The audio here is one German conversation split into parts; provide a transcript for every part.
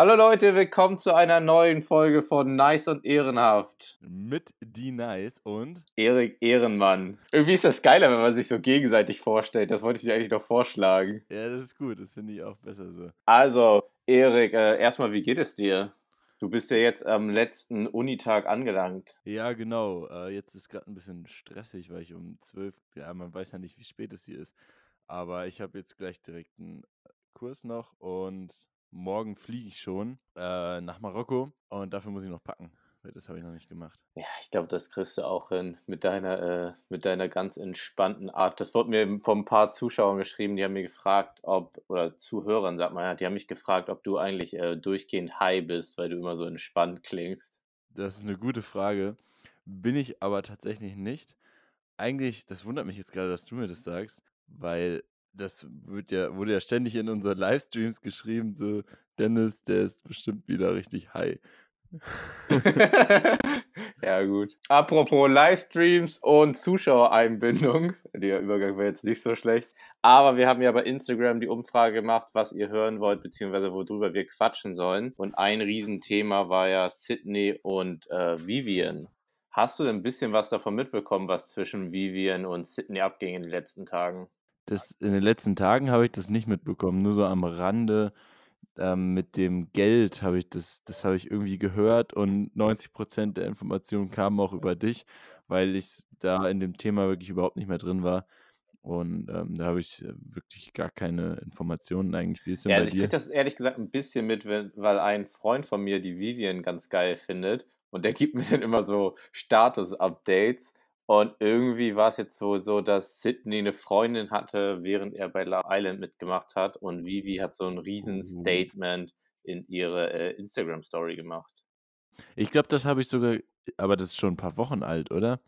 Hallo Leute, willkommen zu einer neuen Folge von Nice und Ehrenhaft. Mit die Nice und Erik Ehrenmann. Irgendwie ist das geiler, wenn man sich so gegenseitig vorstellt. Das wollte ich dir eigentlich noch vorschlagen. Ja, das ist gut. Das finde ich auch besser so. Also, Erik, äh, erstmal, wie geht es dir? Du bist ja jetzt am letzten Unitag angelangt. Ja, genau. Äh, jetzt ist gerade ein bisschen stressig, weil ich um 12, ja, man weiß ja nicht, wie spät es hier ist. Aber ich habe jetzt gleich direkt einen Kurs noch und morgen fliege ich schon äh, nach Marokko und dafür muss ich noch packen. Das habe ich noch nicht gemacht. Ja, ich glaube, das kriegst du auch hin mit deiner, äh, mit deiner ganz entspannten Art. Das wurde mir von ein paar Zuschauern geschrieben, die haben mir gefragt, ob, oder Zuhörern, sagt man ja, die haben mich gefragt, ob du eigentlich äh, durchgehend high bist, weil du immer so entspannt klingst. Das ist eine gute Frage. Bin ich aber tatsächlich nicht. Eigentlich, das wundert mich jetzt gerade, dass du mir das sagst, weil das wird ja, wurde ja ständig in unseren Livestreams geschrieben, so, Dennis, der ist bestimmt wieder richtig high. ja, gut. Apropos Livestreams und Zuschauereinbindung. Der Übergang war jetzt nicht so schlecht. Aber wir haben ja bei Instagram die Umfrage gemacht, was ihr hören wollt, beziehungsweise worüber wir quatschen sollen. Und ein Riesenthema war ja Sydney und äh, Vivian. Hast du denn ein bisschen was davon mitbekommen, was zwischen Vivian und Sydney abging in den letzten Tagen? Das, in den letzten Tagen habe ich das nicht mitbekommen, nur so am Rande ähm, mit dem Geld habe ich das, das habe ich irgendwie gehört und 90 Prozent der Informationen kamen auch über dich, weil ich da in dem Thema wirklich überhaupt nicht mehr drin war. Und ähm, da habe ich äh, wirklich gar keine Informationen eigentlich. Wie ist denn ja, also ich kriege das ehrlich gesagt ein bisschen mit, weil ein Freund von mir die Vivian ganz geil findet und der gibt mir dann immer so Status-Updates und irgendwie war es jetzt so, so, dass Sydney eine Freundin hatte, während er bei Love Island mitgemacht hat. Und Vivi hat so ein mhm. Statement in ihre äh, Instagram-Story gemacht. Ich glaube, das habe ich sogar, aber das ist schon ein paar Wochen alt, oder?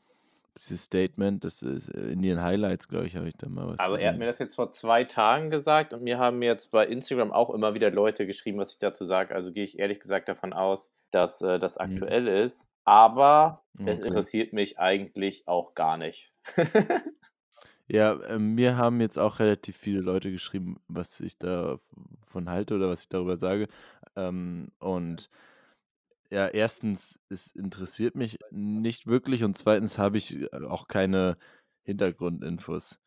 Dieses Statement, das ist äh, in ihren Highlights, glaube ich, habe ich da mal was. Aber gesehen. er hat mir das jetzt vor zwei Tagen gesagt und mir haben jetzt bei Instagram auch immer wieder Leute geschrieben, was ich dazu sage. Also gehe ich ehrlich gesagt davon aus, dass äh, das mhm. aktuell mhm. ist. Aber okay. es interessiert mich eigentlich auch gar nicht. ja, äh, mir haben jetzt auch relativ viele Leute geschrieben, was ich davon halte oder was ich darüber sage. Ähm, und ja, erstens, es interessiert mich nicht wirklich und zweitens habe ich äh, auch keine Hintergrundinfos.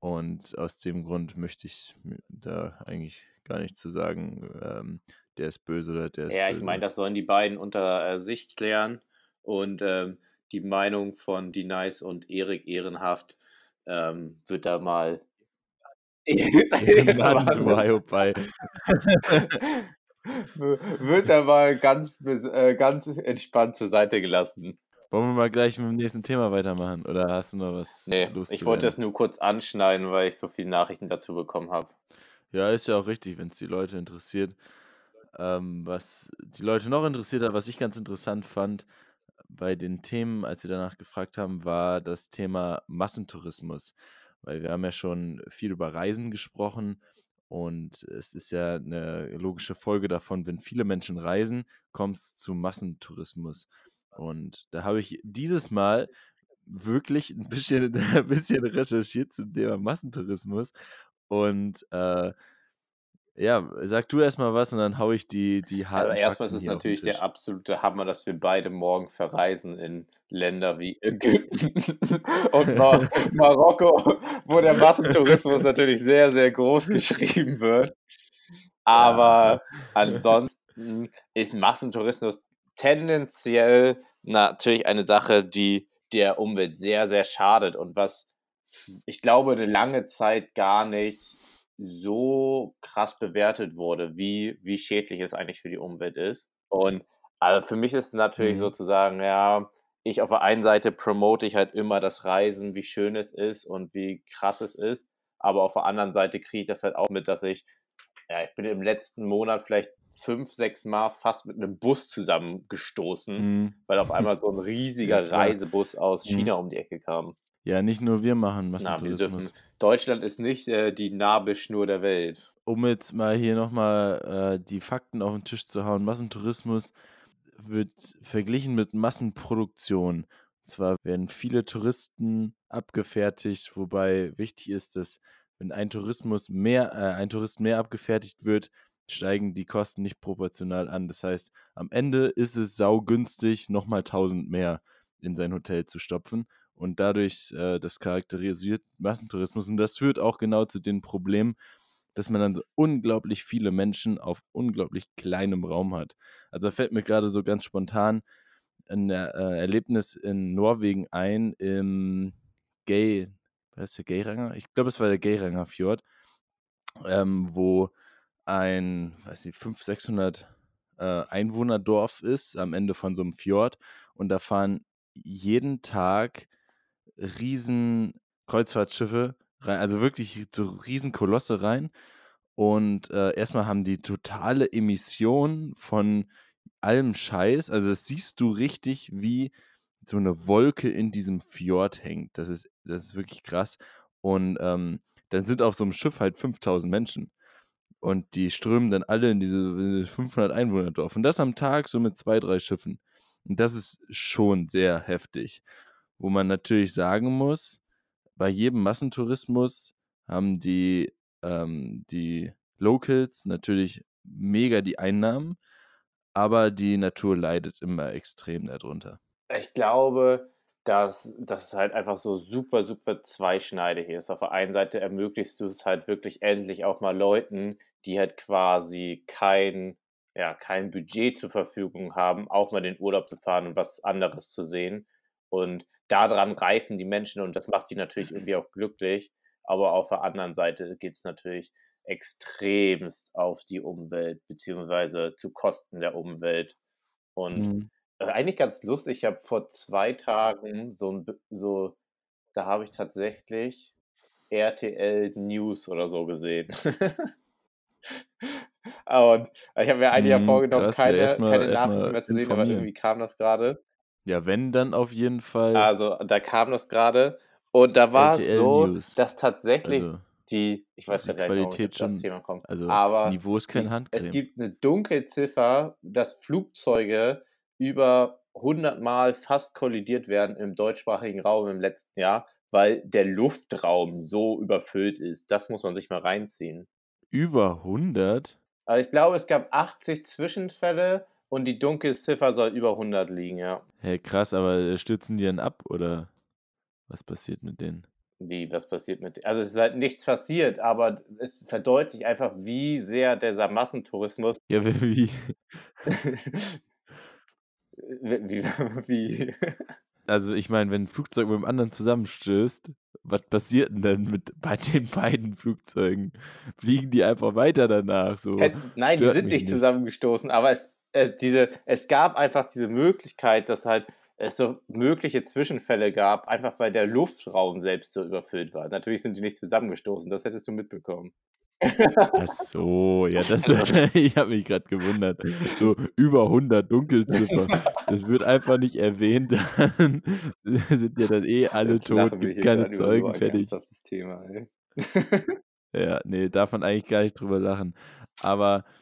Und aus dem Grund möchte ich da eigentlich gar nichts zu sagen, ähm, der ist böse oder der ist Ja, ich meine, das sollen die beiden unter äh, sich klären und ähm, die Meinung von Die Nice und Erik Ehrenhaft ähm, wird da mal. wird da mal ganz, äh, ganz entspannt zur Seite gelassen. Wollen wir mal gleich mit dem nächsten Thema weitermachen? Oder hast du noch was? Nee, ich wollte das nur kurz anschneiden, weil ich so viele Nachrichten dazu bekommen habe. Ja, ist ja auch richtig, wenn es die Leute interessiert. Ähm, was die Leute noch interessiert hat, was ich ganz interessant fand, bei den Themen, als wir danach gefragt haben, war das Thema Massentourismus. Weil wir haben ja schon viel über Reisen gesprochen und es ist ja eine logische Folge davon, wenn viele Menschen reisen, kommt es zu Massentourismus. Und da habe ich dieses Mal wirklich ein bisschen, ein bisschen recherchiert zum Thema Massentourismus und äh, ja, sag du erstmal was und dann haue ich die, die harten Also erstmal ist es natürlich der absolute Hammer, dass wir beide morgen verreisen in Länder wie Ägypten und Mar Marokko, wo der Massentourismus natürlich sehr, sehr groß geschrieben wird. Aber ansonsten ist Massentourismus tendenziell natürlich eine Sache, die der Umwelt sehr, sehr schadet und was ich glaube eine lange Zeit gar nicht so krass bewertet wurde, wie, wie schädlich es eigentlich für die Umwelt ist. Und also für mich ist es natürlich mhm. sozusagen, ja, ich auf der einen Seite promote ich halt immer das Reisen, wie schön es ist und wie krass es ist. Aber auf der anderen Seite kriege ich das halt auch mit, dass ich, ja, ich bin im letzten Monat vielleicht fünf, sechs Mal fast mit einem Bus zusammengestoßen, mhm. weil auf einmal so ein riesiger Reisebus aus mhm. China mhm. um die Ecke kam. Ja, nicht nur wir machen Massentourismus. Na, Deutschland ist nicht äh, die Nabelschnur der Welt. Um jetzt mal hier nochmal äh, die Fakten auf den Tisch zu hauen, Massentourismus wird verglichen mit Massenproduktion. Und zwar werden viele Touristen abgefertigt, wobei wichtig ist, dass wenn ein Tourismus mehr, äh, ein Tourist mehr abgefertigt wird, steigen die Kosten nicht proportional an. Das heißt, am Ende ist es saugünstig, nochmal 1000 mehr in sein Hotel zu stopfen. Und dadurch, äh, das charakterisiert Massentourismus. Und das führt auch genau zu den Problemen, dass man dann so unglaublich viele Menschen auf unglaublich kleinem Raum hat. Also fällt mir gerade so ganz spontan ein äh, Erlebnis in Norwegen ein, im Gay, was ist der Gayranger? Ich glaube, es war der Gayranger Fjord, ähm, wo ein, weiß nicht, 500, 600 äh, Einwohnerdorf ist am Ende von so einem Fjord und da fahren jeden Tag riesen Kreuzfahrtschiffe rein, also wirklich so riesen Kolosse rein. Und äh, erstmal haben die totale Emission von allem Scheiß. Also das siehst du richtig, wie so eine Wolke in diesem Fjord hängt. Das ist, das ist wirklich krass. Und ähm, dann sind auf so einem Schiff halt 5000 Menschen. Und die strömen dann alle in diese 500 Einwohner Dorf. Und das am Tag so mit zwei, drei Schiffen. Und das ist schon sehr heftig. Wo man natürlich sagen muss, bei jedem Massentourismus haben die, ähm, die Locals natürlich mega die Einnahmen, aber die Natur leidet immer extrem darunter. Ich glaube, dass das halt einfach so super, super zweischneidig ist. Auf der einen Seite ermöglichst du es halt wirklich endlich auch mal Leuten, die halt quasi kein, ja, kein Budget zur Verfügung haben, auch mal den Urlaub zu fahren und was anderes zu sehen. Und daran reifen die Menschen und das macht die natürlich irgendwie auch glücklich. Aber auf der anderen Seite geht es natürlich extremst auf die Umwelt, beziehungsweise zu Kosten der Umwelt. Und mhm. eigentlich ganz lustig, ich habe vor zwei Tagen so ein, so, da habe ich tatsächlich RTL News oder so gesehen. Und ich habe mir eigentlich ja mhm, vorgenommen, krass, keine, ja, keine Nachrichten mehr zu sehen, aber irgendwie kam das gerade. Ja, wenn, dann auf jeden Fall. Also, da kam das gerade. Und da war es so, News. dass tatsächlich also, die, ich weiß gar nicht, warum das Thema kommt, also aber Niveau ist kein Handcreme. es gibt eine Dunkelziffer, dass Flugzeuge über 100 Mal fast kollidiert werden im deutschsprachigen Raum im letzten Jahr, weil der Luftraum so überfüllt ist. Das muss man sich mal reinziehen. Über 100? Also ich glaube, es gab 80 Zwischenfälle und die Dunkelziffer soll über 100 liegen, ja. Hey, krass, aber äh, stürzen die dann ab oder was passiert mit denen? Wie, was passiert mit denen? Also es ist halt nichts passiert, aber es verdeutlicht einfach, wie sehr dieser Massentourismus. Ja, wie? wie, wie? Also ich meine, wenn ein Flugzeug mit dem anderen zusammenstößt, was passiert denn dann mit bei den beiden Flugzeugen? Fliegen die einfach weiter danach? So? Nein, die sind nicht, nicht zusammengestoßen, aber es es, diese, es gab einfach diese Möglichkeit, dass halt es so mögliche Zwischenfälle gab, einfach weil der Luftraum selbst so überfüllt war. Natürlich sind die nicht zusammengestoßen, das hättest du mitbekommen. Ach so, ja, das, ich habe mich gerade gewundert. So über 100 Dunkelziffer. Das wird einfach nicht erwähnt. Dann sind ja dann eh alle Jetzt tot, gibt keine Zeugen, fertig. Thema, ja, nee, darf man eigentlich gar nicht drüber lachen. Aber äh,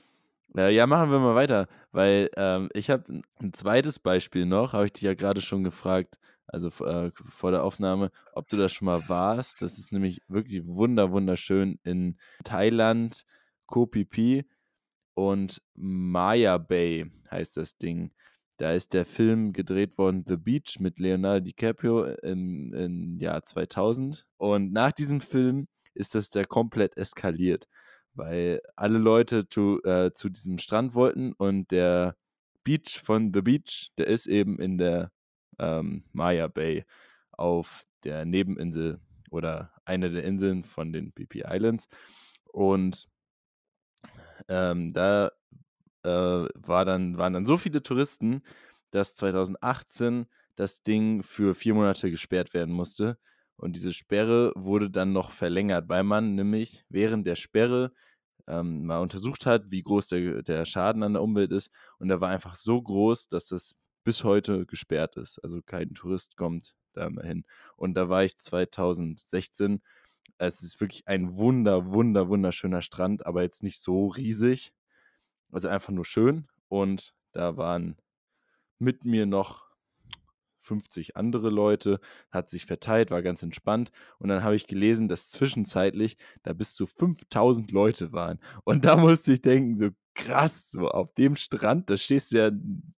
ja, machen wir mal weiter, weil ähm, ich habe ein zweites Beispiel noch, habe ich dich ja gerade schon gefragt, also äh, vor der Aufnahme, ob du da schon mal warst. Das ist nämlich wirklich wunder wunderschön in Thailand, Koh Phi und Maya Bay heißt das Ding. Da ist der Film gedreht worden, The Beach, mit Leonardo DiCaprio im, im Jahr 2000. Und nach diesem Film ist das da komplett eskaliert weil alle Leute zu, äh, zu diesem Strand wollten und der Beach von The Beach, der ist eben in der ähm, Maya Bay auf der Nebeninsel oder eine der Inseln von den BP Islands. Und ähm, da äh, war dann, waren dann so viele Touristen, dass 2018 das Ding für vier Monate gesperrt werden musste. Und diese Sperre wurde dann noch verlängert, weil man nämlich während der Sperre ähm, mal untersucht hat, wie groß der, der Schaden an der Umwelt ist. Und der war einfach so groß, dass das bis heute gesperrt ist. Also kein Tourist kommt da mehr hin. Und da war ich 2016. Es ist wirklich ein wunder, wunder, wunderschöner Strand, aber jetzt nicht so riesig. Also einfach nur schön. Und da waren mit mir noch 50 andere Leute, hat sich verteilt, war ganz entspannt. Und dann habe ich gelesen, dass zwischenzeitlich da bis zu 5000 Leute waren. Und da musste ich denken, so krass, so auf dem Strand, da stehst du ja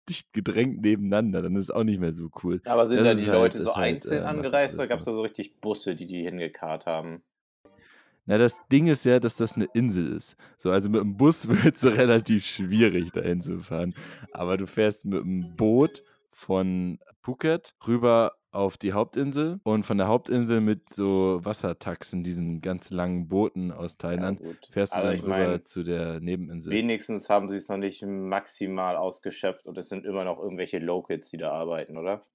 dicht gedrängt nebeneinander, dann ist es auch nicht mehr so cool. Aber sind das da die halt, Leute so halt, einzeln äh, angereist oder gab es da so richtig Busse, die die hingekarrt haben? Na, das Ding ist ja, dass das eine Insel ist. So, also mit dem Bus wird es relativ schwierig, dahin zu fahren. Aber du fährst mit dem Boot von Phuket rüber auf die Hauptinsel und von der Hauptinsel mit so Wassertaxen, diesen ganz langen Booten aus Thailand, ja, fährst du Aber dann rüber mein, zu der Nebeninsel. Wenigstens haben sie es noch nicht maximal ausgeschöpft und es sind immer noch irgendwelche Locals, die da arbeiten, oder?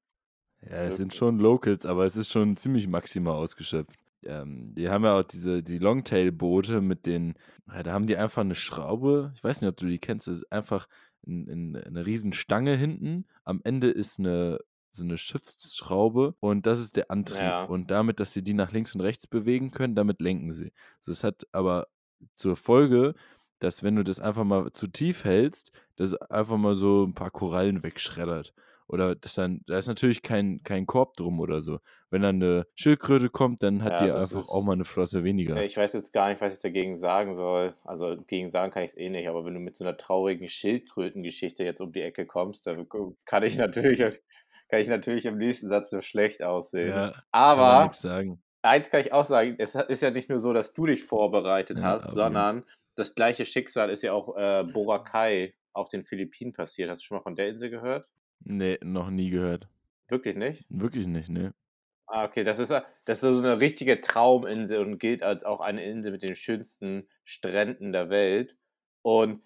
Ja, es sind schon Locals, aber es ist schon ziemlich maximal ausgeschöpft. Ähm, die haben ja auch diese die Longtail-Boote mit den, ja, da haben die einfach eine Schraube, ich weiß nicht, ob du die kennst, das ist einfach ein, ein, eine riesen Stange hinten. Am Ende ist eine so eine Schiffsschraube und das ist der Antrieb. Ja. Und damit, dass sie die nach links und rechts bewegen können, damit lenken sie. Das hat aber zur Folge, dass wenn du das einfach mal zu tief hältst, das einfach mal so ein paar Korallen wegschreddert. Oder das dann, da ist natürlich kein, kein Korb drum oder so. Wenn dann eine Schildkröte kommt, dann hat ja, die einfach ist, auch mal eine Flosse weniger. Ich weiß jetzt gar nicht, was ich dagegen sagen soll. Also gegen sagen kann ich es eh nicht, aber wenn du mit so einer traurigen Schildkrötengeschichte jetzt um die Ecke kommst, dann kann ich natürlich, kann ich natürlich im nächsten Satz so schlecht aussehen. Ja, aber eins kann ich auch sagen, es ist ja nicht nur so, dass du dich vorbereitet ja, hast, sondern das gleiche Schicksal ist ja auch äh, Boracay auf den Philippinen passiert. Hast du schon mal von der Insel gehört? Nee, noch nie gehört. Wirklich nicht? Wirklich nicht, ne. Ah, okay, das ist, das ist so eine richtige Trauminsel und gilt als auch eine Insel mit den schönsten Stränden der Welt. Und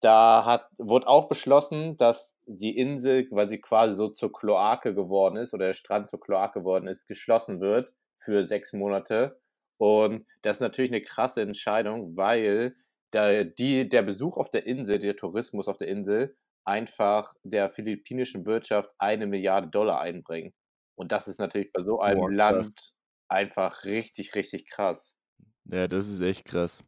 da hat, wurde auch beschlossen, dass die Insel, weil sie quasi so zur Kloake geworden ist oder der Strand zur Kloake geworden ist, geschlossen wird für sechs Monate. Und das ist natürlich eine krasse Entscheidung, weil der, die, der Besuch auf der Insel, der Tourismus auf der Insel, einfach der philippinischen Wirtschaft eine Milliarde Dollar einbringen. Und das ist natürlich bei so einem Boah, Land einfach richtig, richtig krass. Ja, das ist echt krass.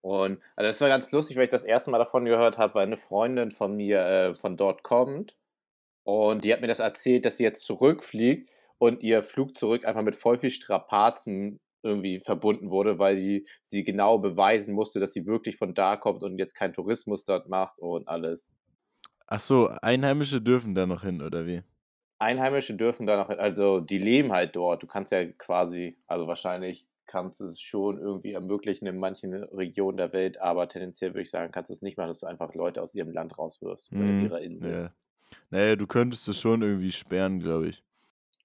Und also das war ganz lustig, weil ich das erste Mal davon gehört habe, weil eine Freundin von mir äh, von dort kommt. Und die hat mir das erzählt, dass sie jetzt zurückfliegt und ihr Flug zurück einfach mit voll viel Strapazen irgendwie verbunden wurde, weil die, sie genau beweisen musste, dass sie wirklich von da kommt und jetzt keinen Tourismus dort macht und alles. Ach so, Einheimische dürfen da noch hin, oder wie? Einheimische dürfen da noch hin, also die leben halt dort. Du kannst ja quasi, also wahrscheinlich kannst du es schon irgendwie ermöglichen in manchen Regionen der Welt, aber tendenziell würde ich sagen, kannst du es nicht machen, dass du einfach Leute aus ihrem Land rauswirfst oder mm, ihrer Insel. Ja. Naja, du könntest es schon irgendwie sperren, glaube ich.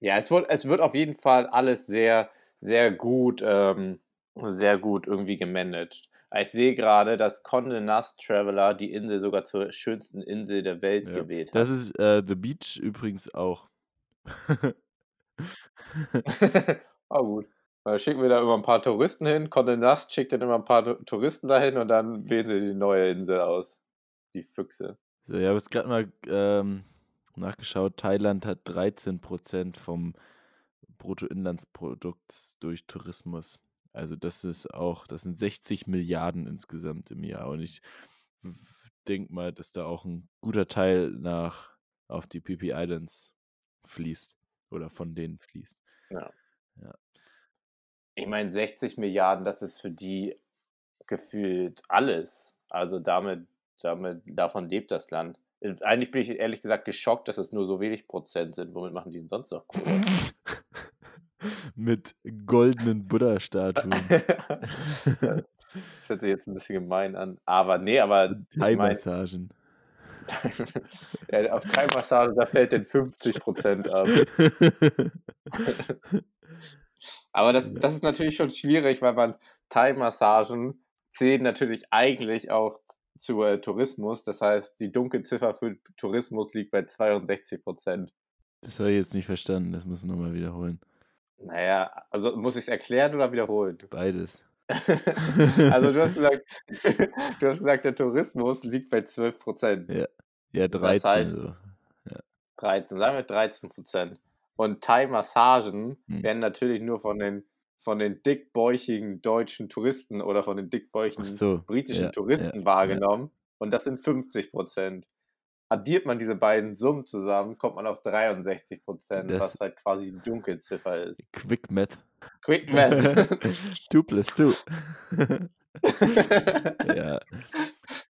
Ja, es wird, es wird auf jeden Fall alles sehr, sehr gut, ähm, sehr gut irgendwie gemanagt. Ich sehe gerade, dass Condé Nast Traveler die Insel sogar zur schönsten Insel der Welt ja. gewählt hat. Das ist äh, The Beach übrigens auch. oh, gut. Da schicken wir da immer ein paar Touristen hin. Condé Nast schickt dann immer ein paar Touristen dahin und dann wählen sie die neue Insel aus. Die Füchse. So, ich habe jetzt gerade mal ähm, nachgeschaut. Thailand hat 13% vom Bruttoinlandsprodukts durch Tourismus. Also das ist auch, das sind 60 Milliarden insgesamt im Jahr. Und ich denke mal, dass da auch ein guter Teil nach auf die PP Islands fließt oder von denen fließt. Ja. ja. Ich meine, 60 Milliarden, das ist für die gefühlt alles. Also damit, damit, davon lebt das Land. Eigentlich bin ich ehrlich gesagt geschockt, dass es nur so wenig Prozent sind. Womit machen die denn sonst noch Kohle? mit goldenen Buddha-Statuen. das hört sich jetzt ein bisschen gemein an. Aber nee, aber. Thai-Massagen. ja, auf Thai-Massagen, da fällt denn 50% ab. aber das, das ist natürlich schon schwierig, weil man Thai-Massagen zählen natürlich eigentlich auch zu äh, Tourismus. Das heißt, die Dunkelziffer für Tourismus liegt bei 62%. Das habe ich jetzt nicht verstanden, das muss ich nochmal wiederholen. Naja, also muss ich es erklären oder wiederholen? Beides. also du hast gesagt, du hast gesagt, der Tourismus liegt bei 12 Prozent. Ja. ja, 13. Das heißt, so. ja. 13, sagen wir 13 Prozent. Und Thai-Massagen hm. werden natürlich nur von den, von den dickbäuchigen deutschen Touristen oder von den dickbäuchigen so. britischen ja, Touristen ja, wahrgenommen. Und das sind 50 Prozent. Addiert man diese beiden Summen zusammen, kommt man auf 63 Prozent, was halt quasi die Dunkelziffer ist. Quick Math. Quick Math. 2 plus 2. ja.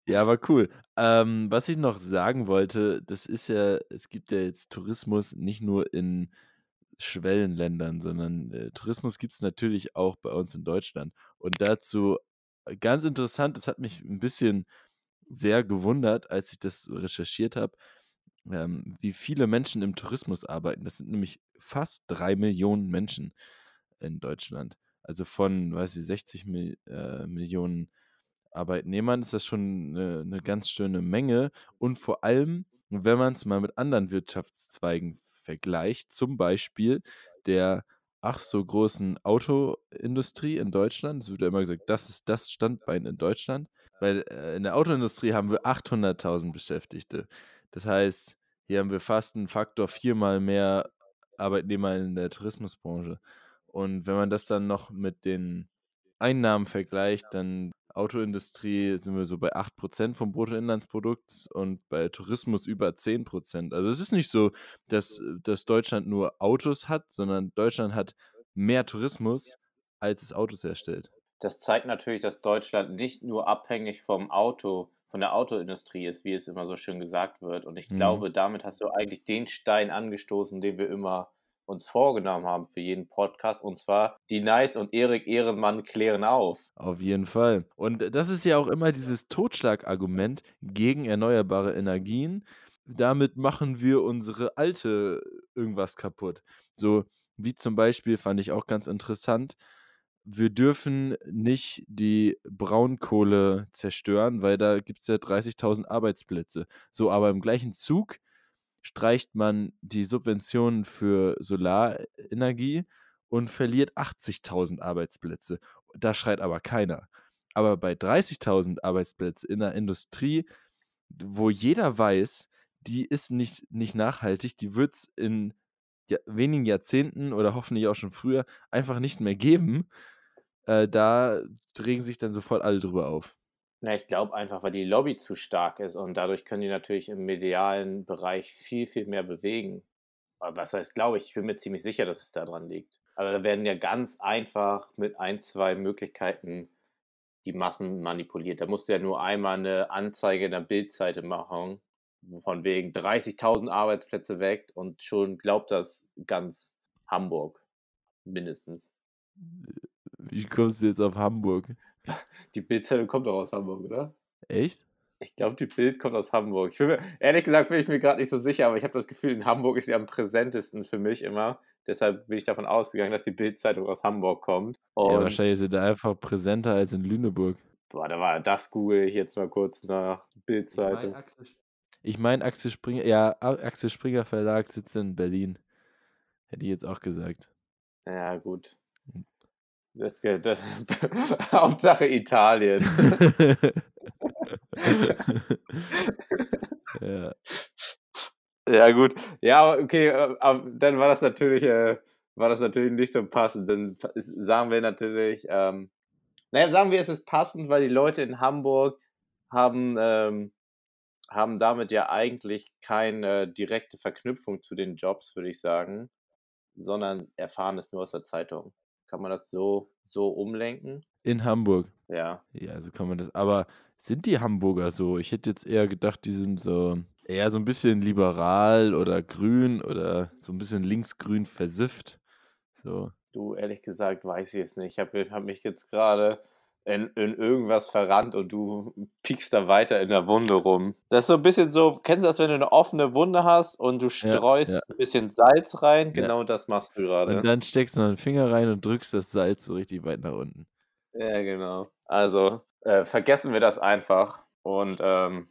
Ja, aber cool. Ähm, was ich noch sagen wollte, das ist ja, es gibt ja jetzt Tourismus nicht nur in Schwellenländern, sondern äh, Tourismus gibt es natürlich auch bei uns in Deutschland. Und dazu äh, ganz interessant, das hat mich ein bisschen sehr gewundert, als ich das recherchiert habe, ähm, wie viele Menschen im Tourismus arbeiten. Das sind nämlich fast drei Millionen Menschen in Deutschland. Also von, weiß ich, 60 Mil äh, Millionen Arbeitnehmern ist das schon eine, eine ganz schöne Menge. Und vor allem, wenn man es mal mit anderen Wirtschaftszweigen vergleicht, zum Beispiel der ach so großen Autoindustrie in Deutschland, es wird ja immer gesagt, das ist das Standbein in Deutschland, weil äh, in der Autoindustrie haben wir 800.000 Beschäftigte. Das heißt, hier haben wir fast einen Faktor viermal mehr Arbeitnehmer in der Tourismusbranche. Und wenn man das dann noch mit den Einnahmen vergleicht, dann Autoindustrie sind wir so bei 8% vom Bruttoinlandsprodukt und bei Tourismus über 10%. Also es ist nicht so, dass, dass Deutschland nur Autos hat, sondern Deutschland hat mehr Tourismus, als es Autos herstellt. Das zeigt natürlich, dass Deutschland nicht nur abhängig vom Auto, von der Autoindustrie ist, wie es immer so schön gesagt wird. Und ich mhm. glaube, damit hast du eigentlich den Stein angestoßen, den wir immer uns vorgenommen haben für jeden Podcast. Und zwar die Nice und Erik Ehrenmann klären auf. Auf jeden Fall. Und das ist ja auch immer dieses Totschlagargument gegen erneuerbare Energien. Damit machen wir unsere alte irgendwas kaputt. So wie zum Beispiel fand ich auch ganz interessant. Wir dürfen nicht die Braunkohle zerstören, weil da gibt es ja 30.000 Arbeitsplätze. So, aber im gleichen Zug streicht man die Subventionen für Solarenergie und verliert 80.000 Arbeitsplätze. Da schreit aber keiner. Aber bei 30.000 Arbeitsplätzen in der Industrie, wo jeder weiß, die ist nicht, nicht nachhaltig, die wird es in ja, wenigen Jahrzehnten oder hoffentlich auch schon früher einfach nicht mehr geben, äh, da regen sich dann sofort alle drüber auf. Na, ich glaube einfach, weil die Lobby zu stark ist und dadurch können die natürlich im medialen Bereich viel, viel mehr bewegen. Aber was heißt, glaube ich, ich bin mir ziemlich sicher, dass es daran liegt. Also da werden ja ganz einfach mit ein, zwei Möglichkeiten die Massen manipuliert. Da musst du ja nur einmal eine Anzeige in der Bildseite machen, von wegen 30.000 Arbeitsplätze weg und schon glaubt das ganz Hamburg mindestens. Wie kommst du jetzt auf Hamburg? Die Bildzeitung kommt doch aus Hamburg, oder? Echt? Ich glaube, die Bild kommt aus Hamburg. Ich mir, ehrlich gesagt bin ich mir gerade nicht so sicher, aber ich habe das Gefühl, in Hamburg ist sie am präsentesten für mich immer. Deshalb bin ich davon ausgegangen, dass die Bildzeitung aus Hamburg kommt. Und ja, wahrscheinlich sind da einfach präsenter als in Lüneburg. Boah, da war das google ich jetzt mal kurz nach Bildzeitung. Ich meine, Axel Springer, ja, Axel Springer Verlag sitzt in Berlin. Hätte ich jetzt auch gesagt. Ja, gut. Das, das, Hauptsache Italien. ja. ja, gut. Ja, okay, äh, aber dann war das natürlich, äh, war das natürlich nicht so passend. Dann sagen wir natürlich, ähm, naja, sagen wir, es ist passend, weil die Leute in Hamburg haben, ähm, haben damit ja eigentlich keine direkte Verknüpfung zu den Jobs, würde ich sagen, sondern erfahren es nur aus der Zeitung. Kann man das so, so umlenken? In Hamburg. Ja. Ja, so kann man das. Aber sind die Hamburger so? Ich hätte jetzt eher gedacht, die sind so eher so ein bisschen liberal oder grün oder so ein bisschen linksgrün versifft. So. Du, ehrlich gesagt, weiß ich es nicht. Ich habe hab mich jetzt gerade in, in irgendwas verrannt und du piekst da weiter in der Wunde rum. Das ist so ein bisschen so, kennst du das, wenn du eine offene Wunde hast und du streust ja, ja. ein bisschen Salz rein? Genau ja. das machst du gerade. Und dann steckst du noch einen Finger rein und drückst das Salz so richtig weit nach unten. Ja, genau. Also, äh, vergessen wir das einfach und ähm,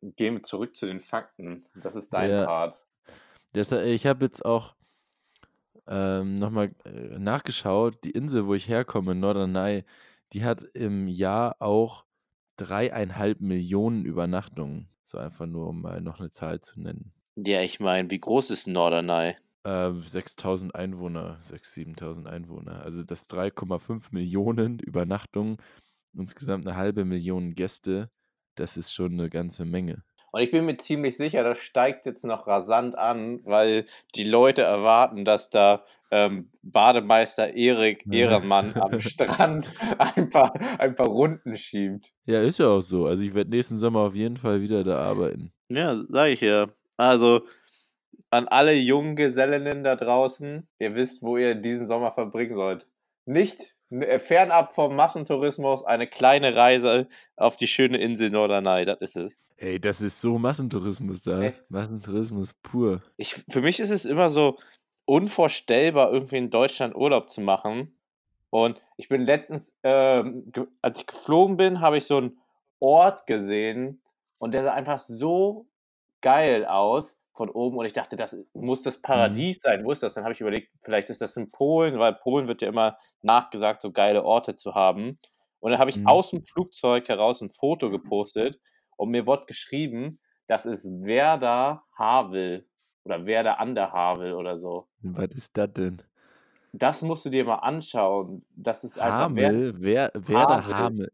gehen wir zurück zu den Fakten. Das ist dein Part. Das, ich habe jetzt auch ähm, nochmal äh, nachgeschaut, die Insel, wo ich herkomme, Norderney, die hat im Jahr auch dreieinhalb Millionen Übernachtungen. So einfach nur, um mal noch eine Zahl zu nennen. Ja, ich meine, wie groß ist Norderney? Äh, 6000 Einwohner, 6.000, 7.000 Einwohner. Also das 3,5 Millionen Übernachtungen, insgesamt eine halbe Million Gäste, das ist schon eine ganze Menge. Und ich bin mir ziemlich sicher, das steigt jetzt noch rasant an, weil die Leute erwarten, dass da ähm, Bademeister Erik Ehrenmann am Strand ein paar, ein paar Runden schiebt. Ja, ist ja auch so. Also ich werde nächsten Sommer auf jeden Fall wieder da arbeiten. Ja, sag ich ja. Also an alle jungen Gesellinnen da draußen, ihr wisst, wo ihr diesen Sommer verbringen sollt. Nicht fernab vom Massentourismus eine kleine Reise auf die schöne Insel Norderney, das ist es. Ey, das ist so Massentourismus da. Echt? Massentourismus pur. Ich, für mich ist es immer so unvorstellbar, irgendwie in Deutschland Urlaub zu machen. Und ich bin letztens, äh, als ich geflogen bin, habe ich so einen Ort gesehen und der sah einfach so geil aus von oben und ich dachte, das muss das mhm. Paradies sein. Wo ist das? Dann habe ich überlegt, vielleicht ist das in Polen, weil Polen wird ja immer nachgesagt, so geile Orte zu haben. Und dann habe ich mhm. aus dem Flugzeug heraus ein Foto gepostet und mir wurde geschrieben, das ist Werder Havel oder Werder an der Havel oder so. Was ist das denn? Das musst du dir mal anschauen. Das ist einfach Hamel, Wer, Werder Havel.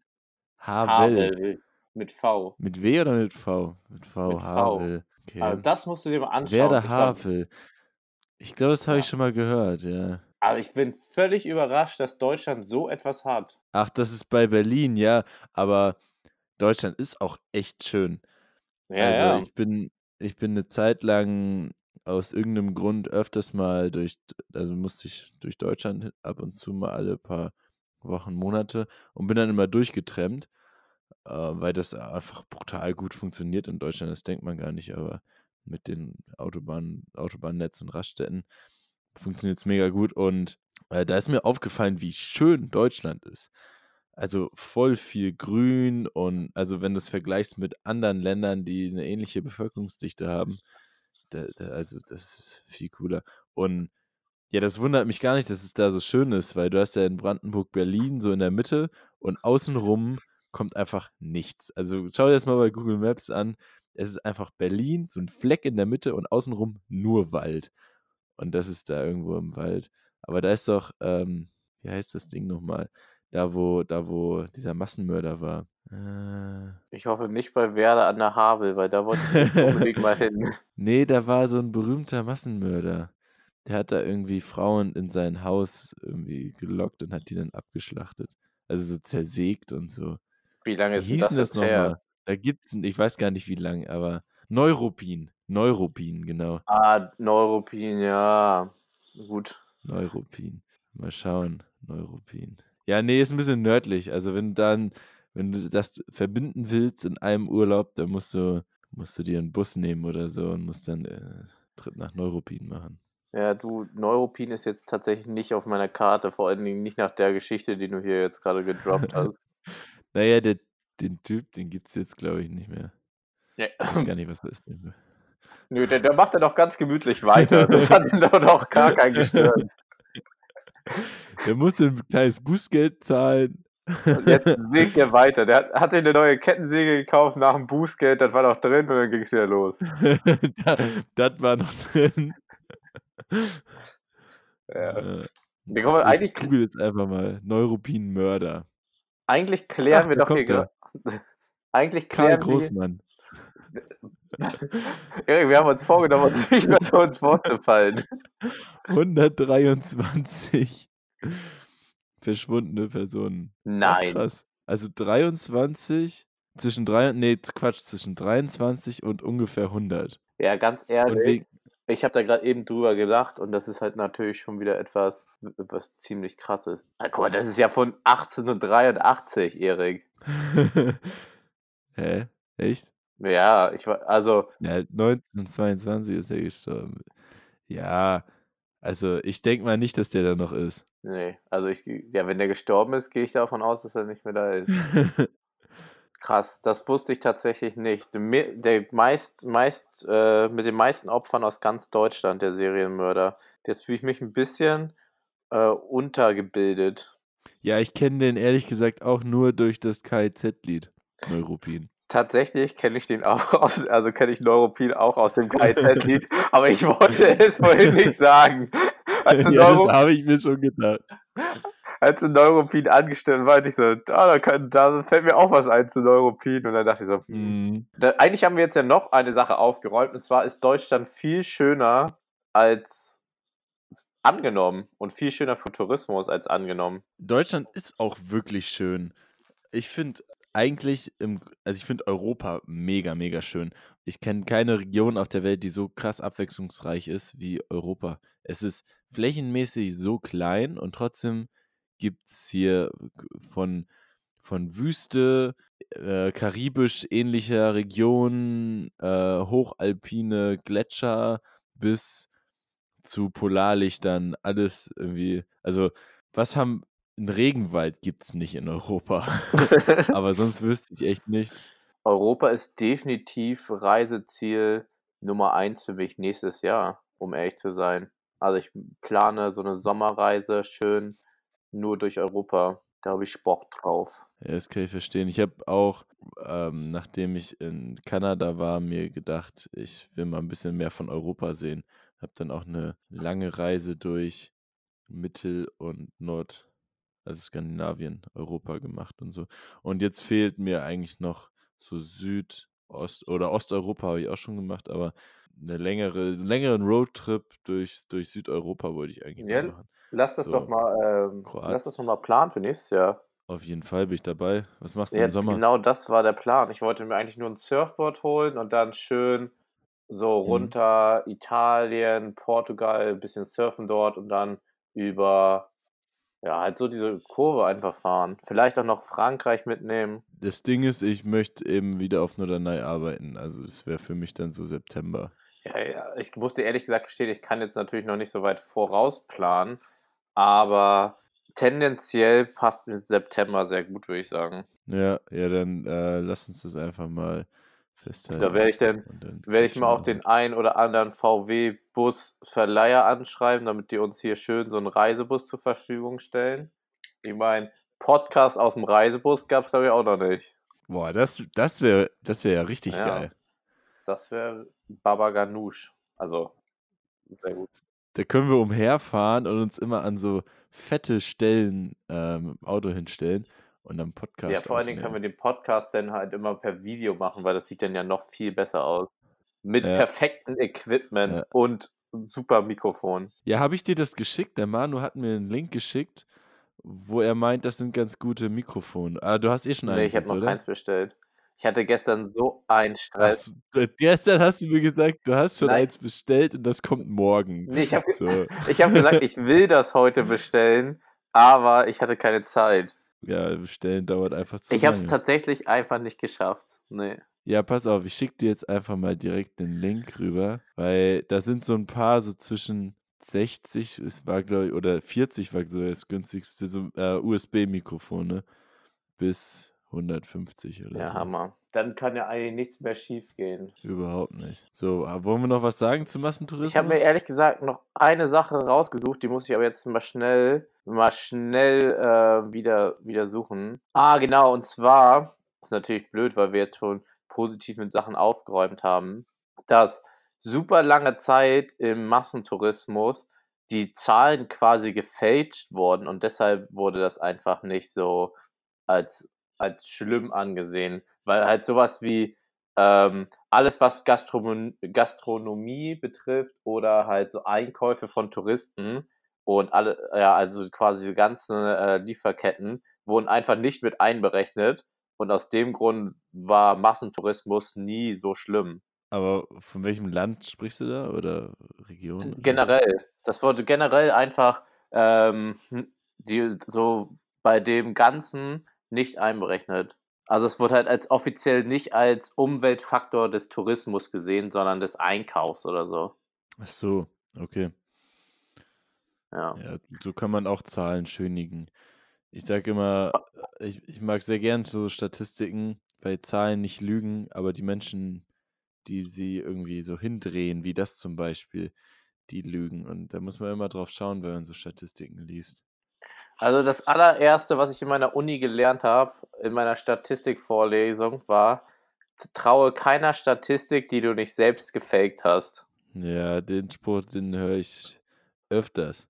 Havel. Havel. Mit V. Mit W oder mit V? Mit V, mit Havel. V. Okay. Also das musst du dir mal anschauen. Werder Havel. Ich glaube, das habe ja. ich schon mal gehört, ja. Aber ich bin völlig überrascht, dass Deutschland so etwas hat. Ach, das ist bei Berlin, ja. Aber Deutschland ist auch echt schön. Ja, also ja. ich bin, ich bin eine Zeit lang aus irgendeinem Grund öfters mal durch, also musste ich durch Deutschland ab und zu mal alle paar Wochen, Monate und bin dann immer durchgetrennt äh, weil das einfach brutal gut funktioniert in Deutschland. Das denkt man gar nicht, aber mit den Autobahnen, Autobahnnetz und Raststätten funktioniert es mega gut. Und äh, da ist mir aufgefallen, wie schön Deutschland ist. Also voll viel Grün und also wenn du es vergleichst mit anderen Ländern, die eine ähnliche Bevölkerungsdichte haben, da, da, also das ist viel cooler. Und ja, das wundert mich gar nicht, dass es da so schön ist, weil du hast ja in Brandenburg Berlin so in der Mitte und außenrum kommt einfach nichts. Also schau dir das mal bei Google Maps an. Es ist einfach Berlin, so ein Fleck in der Mitte und außenrum nur Wald. Und das ist da irgendwo im Wald. Aber da ist doch, ähm, wie heißt das Ding nochmal? Da, wo, da, wo dieser Massenmörder war. Äh... Ich hoffe nicht bei Werder an der Havel, weil da wollte ich unbedingt mal hin. Nee, da war so ein berühmter Massenmörder. Der hat da irgendwie Frauen in sein Haus irgendwie gelockt und hat die dann abgeschlachtet. Also so zersägt und so. Wie lange ist Wie das, das nochmal? Da gibt's, ich weiß gar nicht wie lange, aber Neuropin. Neuropin, genau. Ah, Neuropin, ja. Gut. Neuropin. Mal schauen. Neuropin. Ja, nee, ist ein bisschen nördlich. Also wenn du dann, wenn du das verbinden willst in einem Urlaub, dann musst du, musst du dir einen Bus nehmen oder so und musst dann äh, Trip nach Neuropin machen. Ja, du, Neuropin ist jetzt tatsächlich nicht auf meiner Karte, vor allen Dingen nicht nach der Geschichte, die du hier jetzt gerade gedroppt hast. Naja, der, den Typ, den gibt es jetzt, glaube ich, nicht mehr. Ja. Ich weiß gar nicht, was das ist. Nö, der, der macht ja doch ganz gemütlich weiter. Das hat ihn doch noch gar kein gestört. Der musste ein kleines Bußgeld zahlen. Und jetzt sägt er weiter. Der hat, sich eine neue Kettensäge gekauft nach dem Bußgeld, das war noch drin und dann ging es wieder los. das, das war noch drin. Ja. Äh, ich google jetzt einfach mal Neuropin-Mörder. Eigentlich klären Ach, wir doch hier. Eigentlich klären Karl Großmann. Erik, wir haben uns vorgenommen, uns nicht mehr zu uns vorzufallen. 123 verschwundene Personen. Nein. krass. Also 23 zwischen drei, nee, Quatsch, zwischen 23 und ungefähr 100. Ja, ganz ehrlich. Ich habe da gerade eben drüber gelacht und das ist halt natürlich schon wieder etwas, was ziemlich krasses. Ah, guck mal, das ist ja von 1883, Erik. Hä? Echt? Ja, ich war, also. Ja, 1922 ist er gestorben. Ja, also ich denke mal nicht, dass der da noch ist. Nee, also ich, ja, wenn der gestorben ist, gehe ich davon aus, dass er nicht mehr da ist. Krass, das wusste ich tatsächlich nicht. Der meist, meist, äh, mit den meisten Opfern aus ganz Deutschland, der Serienmörder. Jetzt fühle ich mich ein bisschen äh, untergebildet. Ja, ich kenne den ehrlich gesagt auch nur durch das KIZ-Lied, Neuropin. Tatsächlich kenne ich den auch aus, also kenne ich Neuropin auch aus dem KIZ-Lied, aber ich wollte es vorhin nicht sagen. Also ja, das habe ich mir schon gedacht. Als du Neuropin angestellt war, ich so, ah, da, kann, da fällt mir auch was ein zu Neuropin. Und dann dachte ich so, mhm. da, eigentlich haben wir jetzt ja noch eine Sache aufgeräumt. Und zwar ist Deutschland viel schöner als angenommen und viel schöner für Tourismus als angenommen. Deutschland ist auch wirklich schön. Ich finde eigentlich, im, also ich finde Europa mega, mega schön. Ich kenne keine Region auf der Welt, die so krass abwechslungsreich ist wie Europa. Es ist flächenmäßig so klein und trotzdem gibt es hier von, von Wüste, äh, karibisch ähnlicher Regionen, äh, hochalpine Gletscher bis zu Polarlichtern, alles irgendwie. Also, was haben. Ein Regenwald gibt es nicht in Europa. Aber sonst wüsste ich echt nicht. Europa ist definitiv Reiseziel Nummer eins für mich nächstes Jahr, um ehrlich zu sein. Also ich plane so eine Sommerreise schön nur durch Europa. Da habe ich Bock drauf. Ja, das kann ich verstehen. Ich habe auch, ähm, nachdem ich in Kanada war, mir gedacht, ich will mal ein bisschen mehr von Europa sehen. Habe dann auch eine lange Reise durch Mittel- und Nord, also Skandinavien, Europa gemacht und so. Und jetzt fehlt mir eigentlich noch so Süd, Ost oder Osteuropa habe ich auch schon gemacht, aber eine längere, einen längeren Roadtrip durch, durch Südeuropa wollte ich eigentlich ja, machen. Lass das so, doch mal, ähm, lass das noch mal planen für nächstes Jahr. Auf jeden Fall bin ich dabei. Was machst du ja, im Sommer? Genau das war der Plan. Ich wollte mir eigentlich nur ein Surfboard holen und dann schön so mhm. runter mhm. Italien, Portugal, ein bisschen surfen dort und dann über, ja, halt so diese Kurve einfach fahren. Vielleicht auch noch Frankreich mitnehmen. Das Ding ist, ich möchte eben wieder auf Norderney arbeiten. Also das wäre für mich dann so September. Ja, ja, ich musste ehrlich gesagt gestehen, ich kann jetzt natürlich noch nicht so weit vorausplanen, aber tendenziell passt mir September sehr gut, würde ich sagen. Ja, ja, dann äh, lass uns das einfach mal festhalten. Da werde ich dann, dann werde ich mal auch den ein oder anderen VW-Bus-Verleiher anschreiben, damit die uns hier schön so einen Reisebus zur Verfügung stellen. Ich meine, Podcast aus dem Reisebus gab es, glaube ich, auch noch nicht. Boah, das, das wäre das wär ja richtig ja, geil. Das wäre Baba Ganoush. Also, sehr gut. Da können wir umherfahren und uns immer an so fette Stellen ähm, im Auto hinstellen und dann Podcast. Ja, vor allen Dingen können wir den Podcast dann halt immer per Video machen, weil das sieht dann ja noch viel besser aus. Mit ja. perfektem Equipment ja. und super Mikrofon. Ja, habe ich dir das geschickt? Der Manu hat mir einen Link geschickt, wo er meint, das sind ganz gute Mikrofone. Ah, du hast eh schon eins. Nee, ich habe noch oder? keins bestellt. Ich hatte gestern so einen Stress. Ach, gestern hast du mir gesagt, du hast schon Nein. eins bestellt und das kommt morgen. Nee, ich habe so. hab gesagt, ich will das heute bestellen, aber ich hatte keine Zeit. Ja, bestellen dauert einfach zu Ich habe es tatsächlich einfach nicht geschafft. Nee. Ja, pass auf, ich schicke dir jetzt einfach mal direkt den Link rüber, weil da sind so ein paar so zwischen 60, es war glaube ich, oder 40 war so das günstigste, so äh, USB-Mikrofone bis 150 oder ja, so. Ja, Hammer. Dann kann ja eigentlich nichts mehr schief gehen. Überhaupt nicht. So, ah, wollen wir noch was sagen zum Massentourismus? Ich habe mir ehrlich gesagt noch eine Sache rausgesucht, die muss ich aber jetzt mal schnell, mal schnell äh, wieder, wieder suchen. Ah, genau, und zwar, ist natürlich blöd, weil wir jetzt schon positiv mit Sachen aufgeräumt haben, dass super lange Zeit im Massentourismus die Zahlen quasi gefälscht wurden und deshalb wurde das einfach nicht so als als schlimm angesehen, weil halt sowas wie ähm, alles, was Gastronom Gastronomie betrifft oder halt so Einkäufe von Touristen und alle, ja, also quasi die ganzen äh, Lieferketten wurden einfach nicht mit einberechnet und aus dem Grund war Massentourismus nie so schlimm. Aber von welchem Land sprichst du da oder Region? Generell. Das wurde generell einfach ähm, die, so bei dem Ganzen nicht einberechnet. Also es wird halt als offiziell nicht als Umweltfaktor des Tourismus gesehen, sondern des Einkaufs oder so. Ach so, okay. Ja. ja so kann man auch Zahlen schönigen. Ich sage immer, ich, ich mag sehr gern so Statistiken, weil Zahlen nicht lügen, aber die Menschen, die sie irgendwie so hindrehen, wie das zum Beispiel, die lügen. Und da muss man immer drauf schauen, wenn man so Statistiken liest. Also das allererste, was ich in meiner Uni gelernt habe, in meiner Statistikvorlesung, war, traue keiner Statistik, die du nicht selbst gefaked hast. Ja, den Spruch, den höre ich öfters.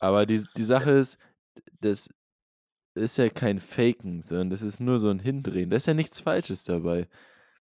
Aber die, die Sache ist, das ist ja kein Faken, sondern das ist nur so ein Hindrehen. Da ist ja nichts Falsches dabei.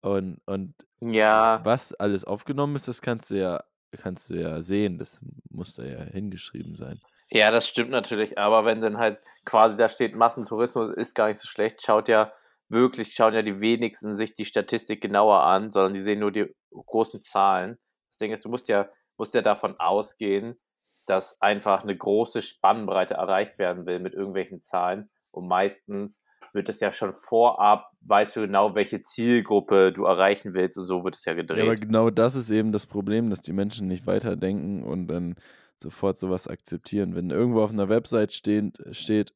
Und, und Ja. was alles aufgenommen ist, das kannst du ja, kannst du ja sehen. Das muss da ja hingeschrieben sein. Ja, das stimmt natürlich, aber wenn dann halt quasi da steht, Massentourismus ist gar nicht so schlecht, schaut ja wirklich, schauen ja die wenigsten sich die Statistik genauer an, sondern die sehen nur die großen Zahlen. Das Ding ist, du musst ja, musst ja davon ausgehen, dass einfach eine große Spannbreite erreicht werden will mit irgendwelchen Zahlen. Und meistens wird es ja schon vorab, weißt du genau, welche Zielgruppe du erreichen willst und so wird es ja gedreht. Ja, aber genau das ist eben das Problem, dass die Menschen nicht weiterdenken und dann sofort sowas akzeptieren. Wenn irgendwo auf einer Website steht, steht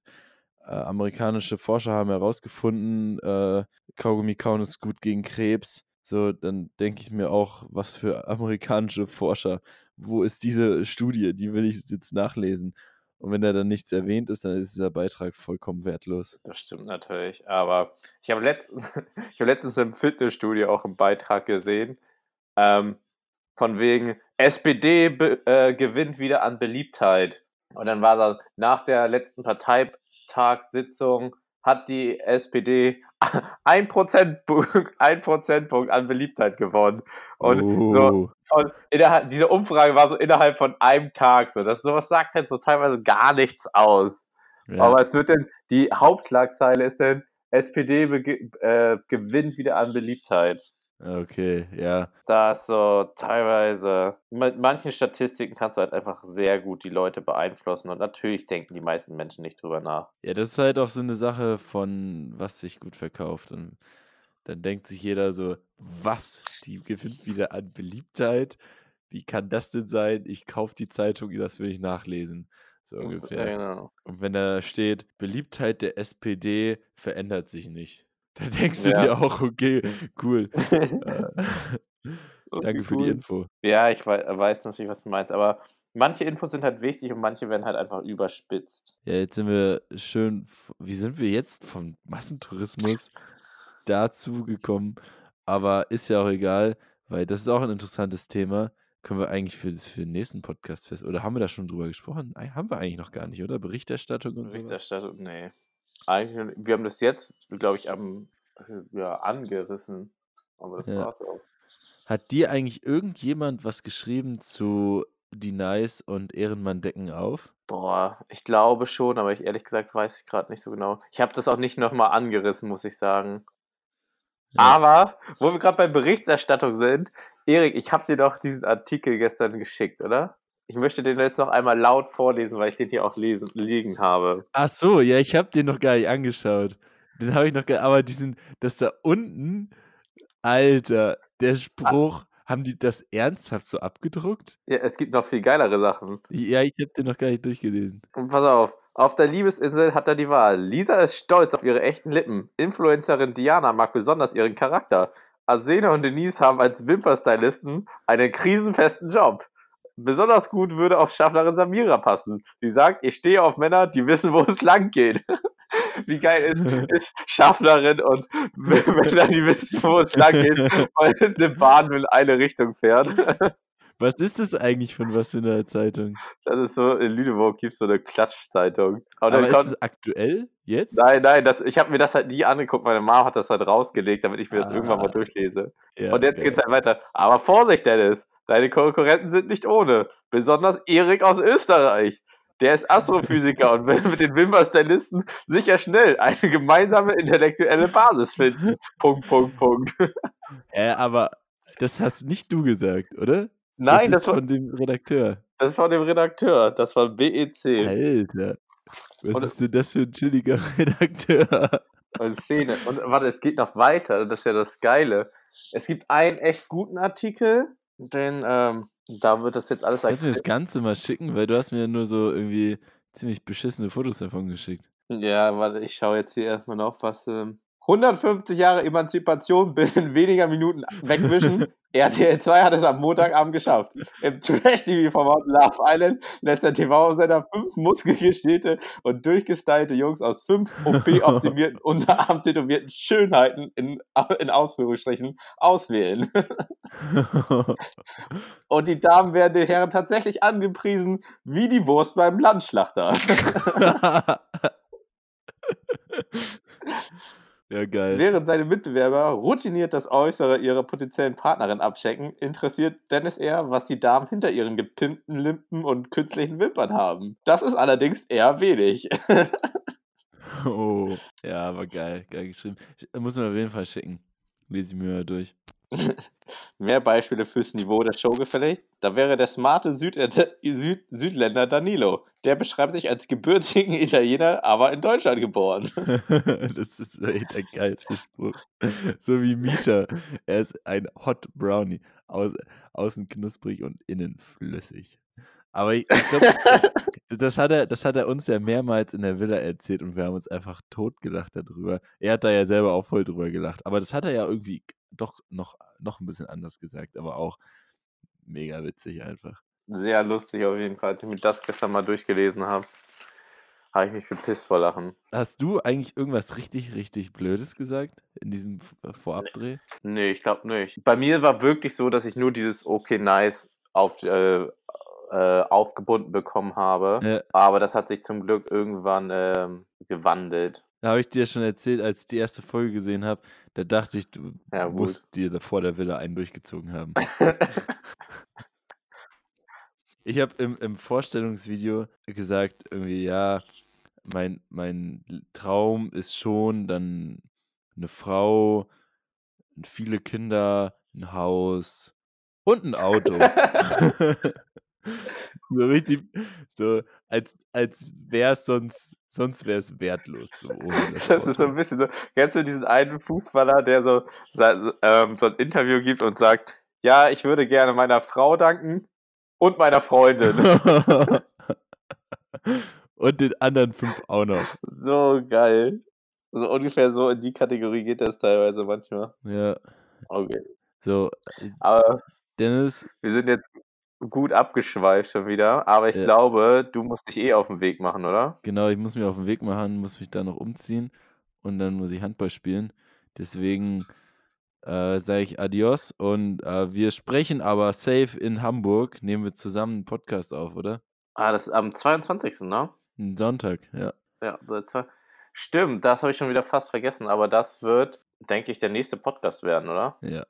äh, amerikanische Forscher haben herausgefunden, äh, Kaugummi kauen ist gut gegen Krebs, so, dann denke ich mir auch, was für amerikanische Forscher, wo ist diese Studie, die will ich jetzt nachlesen. Und wenn da dann nichts erwähnt ist, dann ist dieser Beitrag vollkommen wertlos. Das stimmt natürlich. Aber ich habe letztens, hab letztens im Fitnessstudio auch einen Beitrag gesehen. Ähm, von wegen SPD äh, gewinnt wieder an Beliebtheit. Und dann war da nach der letzten Parteitagssitzung hat die SPD ein Prozentpunkt, ein Prozentpunkt an Beliebtheit gewonnen. Und Oh. so von innerhalb, diese Umfrage war so innerhalb von einem Tag so. Das sowas sagt halt so teilweise gar nichts aus. Ja. Aber es wird dann, die Hauptschlagzeile ist dann, SPD äh, gewinnt wieder an Beliebtheit. Okay, ja. Da ist so teilweise, mit manchen Statistiken kannst du halt einfach sehr gut die Leute beeinflussen und natürlich denken die meisten Menschen nicht drüber nach. Ja, das ist halt auch so eine Sache von, was sich gut verkauft. Und dann denkt sich jeder so, was? Die gewinnt wieder an Beliebtheit? Wie kann das denn sein? Ich kaufe die Zeitung, das will ich nachlesen. So ungefähr. Genau. Und wenn da steht, Beliebtheit der SPD verändert sich nicht, dann denkst du Ja. dir auch, okay, cool. Danke für die cool. Info. Ja, ich wei- weiß natürlich, was du meinst, aber manche Infos sind halt wichtig und manche werden halt einfach überspitzt. Ja, jetzt sind wir schön, wie sind wir jetzt vom Massentourismus dazu gekommen? Aber ist ja auch egal, weil das ist auch ein interessantes Thema. Können wir eigentlich für, das, für den nächsten Podcast fest, oder haben wir da schon drüber gesprochen? Haben wir eigentlich noch gar nicht, oder? Berichterstattung und so. Berichterstattung, nee. Eigentlich, wir haben das jetzt, glaube ich, am, ja, angerissen. Aber das Ja. war's auch. Hat dir eigentlich irgendjemand was geschrieben zu Die Nice und Ehrenmann decken auf? Boah, ich glaube schon, aber ich ehrlich gesagt weiß ich gerade nicht so genau. Ich habe das auch nicht nochmal angerissen, muss ich sagen. Ja. Aber, wo wir gerade bei Berichterstattung sind, Erik, ich habe dir doch diesen Artikel gestern geschickt, oder? Ich möchte den jetzt noch einmal laut vorlesen, weil ich den hier auch lesen, liegen habe. Ach so, ja, ich habe den noch gar nicht angeschaut. Den habe ich noch gar aber diesen, das da unten, Alter, der Spruch, haben die das ernsthaft so abgedruckt? Ja, es gibt noch viel geilere Sachen. Ja, ich habe den noch gar nicht durchgelesen. Und pass auf, auf der Liebesinsel hat er die Wahl. Lisa ist stolz auf ihre echten Lippen. Influencerin Diana mag besonders ihren Charakter. Arsena und Denise haben als Wimperstylisten einen krisenfesten Job. Besonders gut würde auf Schaffnerin Samira passen. Sie sagt, ich stehe auf Männer, die wissen, wo es lang geht. Wie geil ist, ist Schaffnerin und Männer, die wissen, wo es lang geht, weil es eine Bahn in eine Richtung fährt. Was ist das eigentlich von was in der Zeitung? Das ist so, in Lüneburg gibt es so eine Klatschzeitung. Aber dann ist kommt- es aktuell jetzt? Nein, nein, das, ich habe mir das halt nie angeguckt. Meine Mama hat das halt rausgelegt, damit ich mir das irgendwann mal Ah. durchlese. Ja, Und jetzt geil. geht's halt weiter. Aber Vorsicht, Dennis, deine Konkurrenten sind nicht ohne. Besonders Erik aus Österreich. Der ist Astrophysiker und will mit den Wimper-Stylisten sicher schnell eine gemeinsame intellektuelle Basis finden. Punkt, Punkt, Punkt. Äh, aber das hast nicht du gesagt, oder? Nein, das das, ist war, von dem Redakteur. das ist von dem Redakteur. Das war BEC. Alter. Was Und- ist denn das für ein chilliger Redakteur? Und Szene. Und warte, es geht noch weiter. Das ist ja das Geile. Es gibt einen echt guten Artikel, den, ähm, da wird das jetzt alles Kannst du mir das. Ganze mal schicken, weil du hast mir nur so irgendwie ziemlich beschissene Fotos davon geschickt. Ja, warte, ich schaue jetzt hier erstmal noch, was. Ähm, 150 Jahre Emanzipation binnen weniger Minuten wegwischen. RTL 2 hat es am Montagabend geschafft. Im Trash-TV-Format Love Island lässt der TV-Sender fünf muskelgestählte und durchgestylte Jungs aus fünf OP-optimierten, unterarm-tätowierten Schönheiten in, in Ausführungsstrichen auswählen. und die Damen werden den Herren tatsächlich angepriesen wie die Wurst beim Landschlachter. Ja, geil. Während seine Mitbewerber routiniert das Äußere ihrer potenziellen Partnerin abchecken, interessiert Dennis eher, was die Damen hinter ihren gepimpten Lippen und künstlichen Wimpern haben. Das ist allerdings eher wenig. oh, ja, aber geil, geil geschrieben. Muss man auf jeden Fall schicken. Lese ich mir mal durch. Mehr Beispiele fürs Niveau der Show gefällig? Da wäre der smarte Süd Süd Südländer Danilo. Der beschreibt sich als gebürtigen Italiener, aber in Deutschland geboren. das ist echt der geilste Spruch. So wie Misha. Er ist ein Hot Brownie. Aus, außen knusprig und innen flüssig. Aber ich, ich glaube, das, das, hat er, das hat er uns ja mehrmals in der Villa erzählt und wir haben uns einfach totgelacht darüber. Er hat da ja selber auch voll drüber gelacht. Aber das hat er ja irgendwie doch noch, noch ein bisschen anders gesagt, aber auch mega witzig einfach. Sehr lustig auf jeden Fall. Als ich mir das gestern mal durchgelesen habe, habe ich mich gepisst vor Lachen. Hast du eigentlich irgendwas richtig, richtig Blödes gesagt in diesem äh, Vorabdreh? Nee, ich glaube nicht. Bei mir war wirklich so, dass ich nur dieses Okay, nice auf, äh, äh, aufgebunden bekommen habe. Ja. Aber das hat sich zum Glück irgendwann äh, gewandelt. Da habe ich dir schon erzählt, als ich die erste Folge gesehen habe, da dachte ich, du ja, musst dir vor der Villa einen durchgezogen haben. ich habe im, im Vorstellungsvideo gesagt, irgendwie, ja, mein, mein Traum ist schon dann eine Frau, viele Kinder, ein Haus und ein Auto. so richtig, so als, als wäre es sonst Sonst wäre es wertlos. So das, das ist so ein bisschen so. Kennst du diesen einen Fußballer, der so, ähm, so ein Interview gibt und sagt: Ja, ich würde gerne meiner Frau danken und meiner Freundin. und den anderen fünf auch noch. So geil. So ungefähr so in die Kategorie geht das teilweise manchmal. Ja. Okay. So. Äh, Aber Dennis. Wir sind jetzt gut abgeschweift schon wieder, aber ich ja. glaube, du musst dich eh auf den Weg machen, oder? Genau, ich muss mich auf den Weg machen, muss mich da noch umziehen und dann muss ich Handball spielen. Deswegen äh, sage ich Adios und äh, wir sprechen aber safe in Hamburg. Nehmen wir zusammen einen Podcast auf, oder? Ah, das ist am 22. ne? Sonntag, ja. Ja, stimmt, das habe ich schon wieder fast vergessen, aber das wird, denke ich, der nächste Podcast werden, oder? Ja.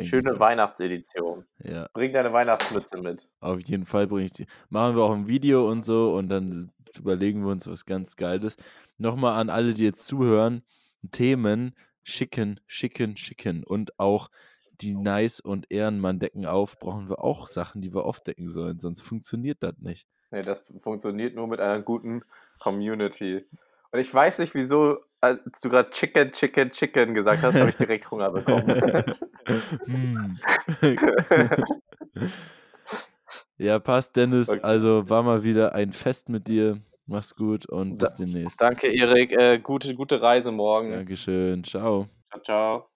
Schöne Weihnachtsedition. Ja. Bring deine Weihnachtsmütze mit. Auf jeden Fall bringe ich die. Machen wir auch ein Video und so und dann überlegen wir uns was ganz Geiles. Nochmal an alle, die jetzt zuhören, Themen schicken, schicken, schicken und auch die Nice und Ehrenmann decken auf, brauchen wir auch Sachen, die wir aufdecken sollen, sonst funktioniert das nicht. Nee, das funktioniert nur mit einer guten Community. Und ich weiß nicht, wieso, als du gerade Chicken, Chicken, Chicken gesagt hast, habe ich direkt Hunger bekommen. Ja, passt, Dennis. Also war mal wieder ein Fest mit dir. Mach's gut und bis demnächst. Danke, Erik. Äh, gute, gute Reise morgen. Dankeschön. Ciao. Ciao, ciao.